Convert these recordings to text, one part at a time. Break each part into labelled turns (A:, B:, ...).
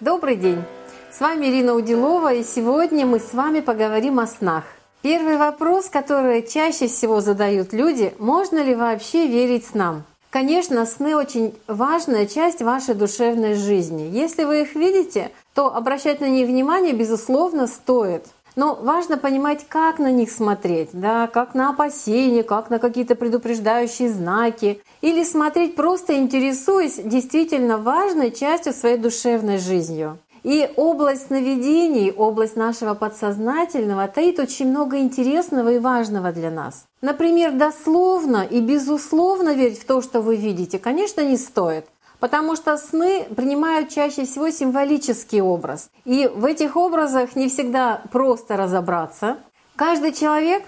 A: Добрый день! С вами Ирина Удилова, и сегодня мы с вами поговорим о снах. Первый вопрос, который чаще всего задают люди, можно ли вообще верить снам? Конечно, сны очень важная часть вашей душевной жизни. Если вы их видите, то обращать на них внимание, безусловно, стоит. Но важно понимать, как на них смотреть, да, как на опасения, как на какие-то предупреждающие знаки, или смотреть просто интересуясь действительно важной частью своей душевной жизнью. И область сновидений, область нашего подсознательного таит очень много интересного и важного для нас. Например, дословно и безусловно верить в то, что вы видите, конечно, не стоит. Потому что сны принимают чаще всего символический образ. И в этих образах не всегда просто разобраться. Каждый человек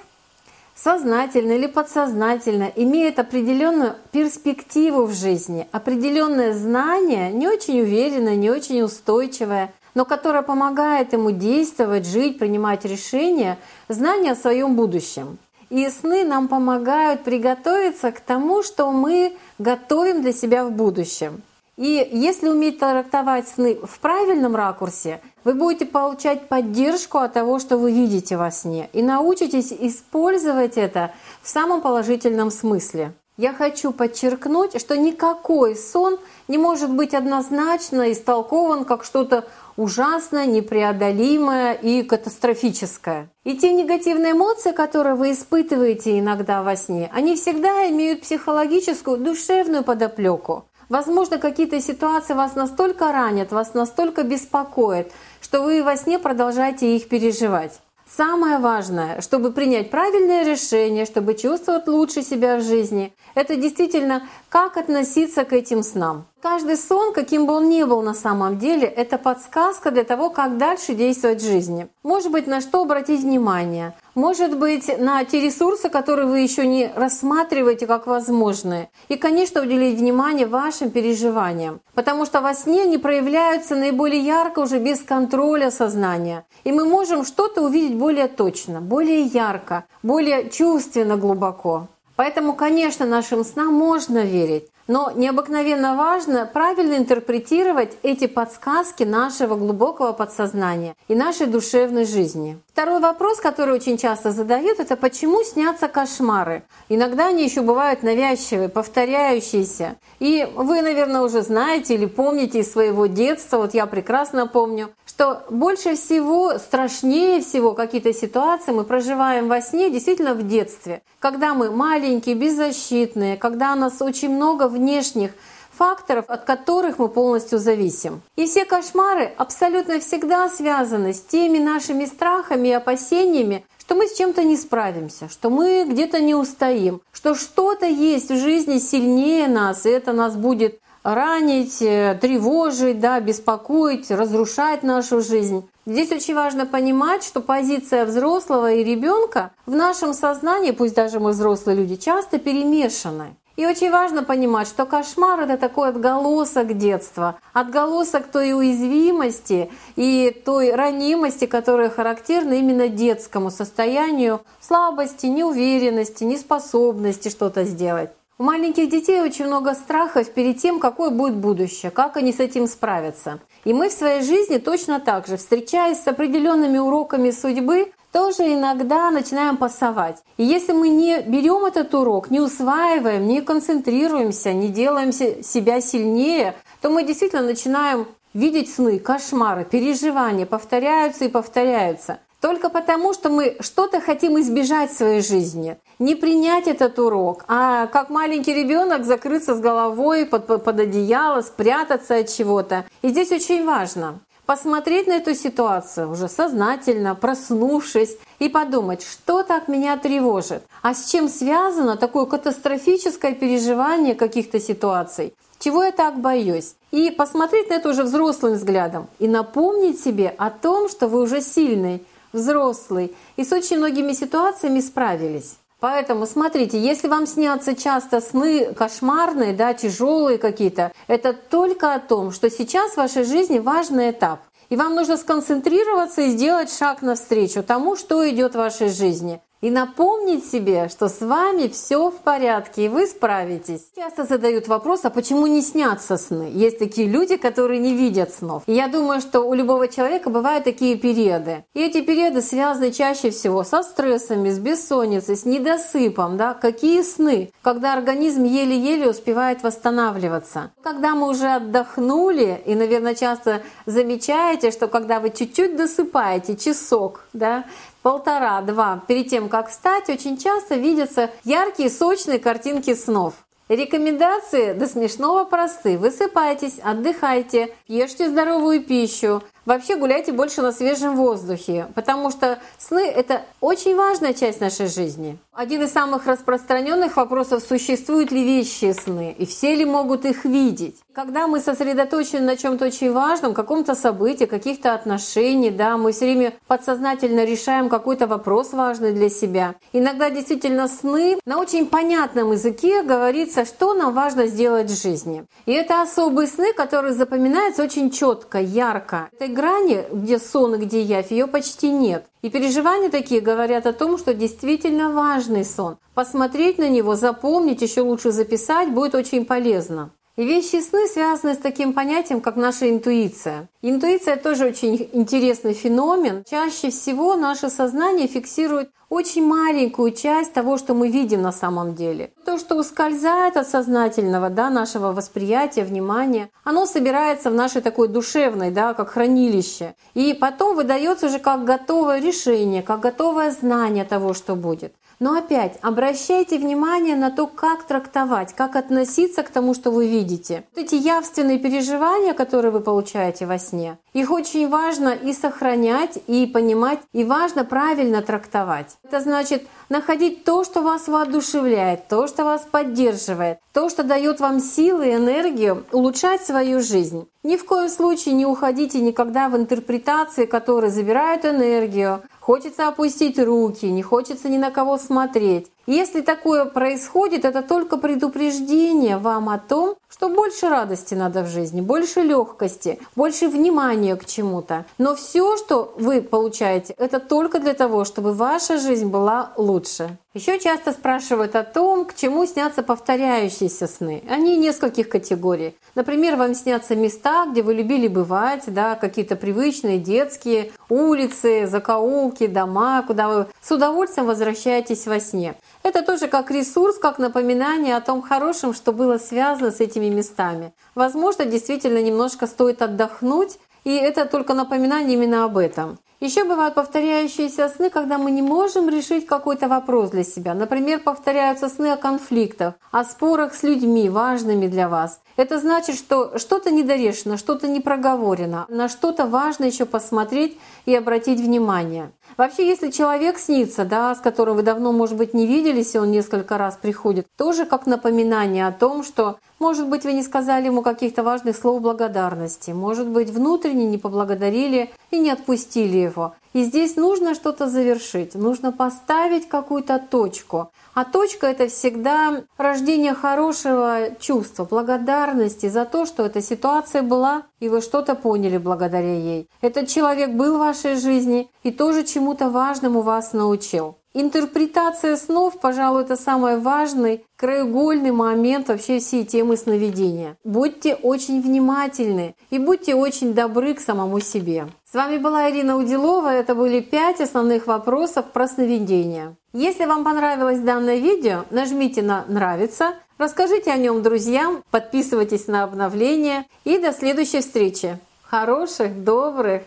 A: сознательно или подсознательно имеет определенную перспективу в жизни, определенное знание, не очень уверенное, не очень устойчивое, но которое помогает ему действовать, жить, принимать решения, знание о своем будущем. И сны нам помогают приготовиться к тому, что мы готовим для себя в будущем. И если уметь трактовать сны в правильном ракурсе, вы будете получать поддержку от того, что вы видите во сне, и научитесь использовать это в самом положительном смысле. Я хочу подчеркнуть, что никакой сон не может быть однозначно истолкован как что-то ужасное, непреодолимое и катастрофическое. И те негативные эмоции, которые вы испытываете иногда во сне, они всегда имеют психологическую, душевную подоплеку. Возможно, какие-то ситуации вас настолько ранят, вас настолько беспокоят, что вы во сне продолжаете их переживать. Самое важное, чтобы принять правильное решение, чтобы чувствовать лучше себя в жизни, это действительно как относиться к этим снам. Каждый сон, каким бы он ни был на самом деле, это подсказка для того, как дальше действовать в жизни. Может быть, на что обратить внимание. Может быть, на те ресурсы, которые вы еще не рассматриваете как возможные. И, конечно, уделить внимание вашим переживаниям. Потому что во сне они проявляются наиболее ярко уже без контроля сознания. И мы можем что-то увидеть более точно, более ярко, более чувственно глубоко. Поэтому, конечно, нашим снам можно верить. Но необыкновенно важно правильно интерпретировать эти подсказки нашего глубокого подсознания и нашей душевной жизни. Второй вопрос, который очень часто задают, это почему снятся кошмары. Иногда они еще бывают навязчивые, повторяющиеся. И вы, наверное, уже знаете или помните из своего детства, вот я прекрасно помню, что больше всего, страшнее всего какие-то ситуации мы проживаем во сне действительно в детстве, когда мы маленькие, беззащитные, когда нас очень много внешних факторов, от которых мы полностью зависим. И все кошмары абсолютно всегда связаны с теми нашими страхами и опасениями, что мы с чем-то не справимся, что мы где-то не устоим, что что-то есть в жизни сильнее нас, и это нас будет ранить, э, тревожить, да, беспокоить, разрушать нашу жизнь. Здесь очень важно понимать, что позиция взрослого и ребенка в нашем сознании, пусть даже мы взрослые люди, часто перемешаны. И очень важно понимать, что кошмар — это такой отголосок детства, отголосок той уязвимости и той ранимости, которая характерна именно детскому состоянию слабости, неуверенности, неспособности что-то сделать. У маленьких детей очень много страхов перед тем, какое будет будущее, как они с этим справятся. И мы в своей жизни точно так же, встречаясь с определенными уроками судьбы, тоже иногда начинаем пасовать. И если мы не берем этот урок, не усваиваем, не концентрируемся, не делаем себя сильнее, то мы действительно начинаем видеть сны, кошмары, переживания, повторяются и повторяются. Только потому, что мы что-то хотим избежать в своей жизни. Не принять этот урок, а как маленький ребенок закрыться с головой под, под одеяло, спрятаться от чего-то. И здесь очень важно посмотреть на эту ситуацию уже сознательно, проснувшись, и подумать, что так меня тревожит, а с чем связано такое катастрофическое переживание каких-то ситуаций, чего я так боюсь. И посмотреть на это уже взрослым взглядом и напомнить себе о том, что вы уже сильный, взрослый и с очень многими ситуациями справились. Поэтому смотрите, если вам снятся часто сны кошмарные, да, тяжелые какие-то, это только о том, что сейчас в вашей жизни важный этап. И вам нужно сконцентрироваться и сделать шаг навстречу тому, что идет в вашей жизни. И напомнить себе, что с вами все в порядке и вы справитесь. Часто задают вопрос, а почему не снятся сны? Есть такие люди, которые не видят снов. И я думаю, что у любого человека бывают такие периоды. И эти периоды связаны чаще всего со стрессами, с бессонницей, с недосыпом. Да? Какие сны? Когда организм еле-еле успевает восстанавливаться. Когда мы уже отдохнули, и, наверное, часто замечаете, что когда вы чуть-чуть досыпаете, часок, да, полтора-два перед тем, как встать, очень часто видятся яркие, сочные картинки снов. Рекомендации до смешного просты. Высыпайтесь, отдыхайте, ешьте здоровую пищу, Вообще гуляйте больше на свежем воздухе, потому что сны — это очень важная часть нашей жизни. Один из самых распространенных вопросов — существуют ли вещи сны, и все ли могут их видеть. Когда мы сосредоточены на чем-то очень важном, каком-то событии, каких-то отношениях, да, мы все время подсознательно решаем какой-то вопрос важный для себя. Иногда действительно сны на очень понятном языке говорится, что нам важно сделать в жизни. И это особые сны, которые запоминаются очень четко, ярко. Это грани, где сон и где явь, ее почти нет. И переживания такие говорят о том, что действительно важный сон. Посмотреть на него, запомнить, еще лучше записать будет очень полезно. И вещи сны связаны с таким понятием, как наша интуиция. Интуиция тоже очень интересный феномен. Чаще всего наше сознание фиксирует очень маленькую часть того, что мы видим на самом деле. То, что ускользает от сознательного да, нашего восприятия, внимания, оно собирается в нашей такой душевной, да, как хранилище. И потом выдается уже как готовое решение, как готовое знание того, что будет. Но опять обращайте внимание на то, как трактовать, как относиться к тому, что вы видите. Вот эти явственные переживания, которые вы получаете во сне, их очень важно и сохранять, и понимать, и важно правильно трактовать. Это значит находить то, что вас воодушевляет, то, что вас поддерживает, то, что дает вам силы и энергию улучшать свою жизнь. Ни в коем случае не уходите никогда в интерпретации, которые забирают энергию, хочется опустить руки, не хочется ни на кого смотреть. Если такое происходит, это только предупреждение вам о том, что больше радости надо в жизни, больше легкости, больше внимания к чему-то. Но все, что вы получаете, это только для того, чтобы ваша жизнь была лучше. Еще часто спрашивают о том, к чему снятся повторяющиеся сны. Они нескольких категорий. Например, вам снятся места, где вы любили бывать, да, какие-то привычные детские улицы, закоулки, дома, куда вы с удовольствием возвращаетесь во сне. Это тоже как ресурс, как напоминание о том хорошем, что было связано с этими местами. Возможно, действительно немножко стоит отдохнуть, и это только напоминание именно об этом. Еще бывают повторяющиеся сны, когда мы не можем решить какой-то вопрос для себя. Например, повторяются сны о конфликтах, о спорах с людьми, важными для вас. Это значит, что что-то недорешено, что-то не проговорено, на что-то важно еще посмотреть и обратить внимание. Вообще, если человек снится, да, с которым вы давно, может быть, не виделись, и он несколько раз приходит, тоже как напоминание о том, что, может быть, вы не сказали ему каких-то важных слов благодарности, может быть, внутренне не поблагодарили и не отпустили его. И здесь нужно что-то завершить, нужно поставить какую-то точку. А точка — это всегда рождение хорошего чувства, благодарности за то, что эта ситуация была, и вы что-то поняли благодаря ей. Этот человек был в вашей жизни и тоже чему-то важному вас научил. Интерпретация снов, пожалуй, это самый важный краеугольный момент вообще всей темы сновидения. Будьте очень внимательны и будьте очень добры к самому себе. С вами была Ирина Удилова. Это были пять основных вопросов про сновидение. Если вам понравилось данное видео, нажмите на «Нравится», расскажите о нем друзьям, подписывайтесь на обновления и до следующей встречи. Хороших, добрых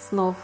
A: снов!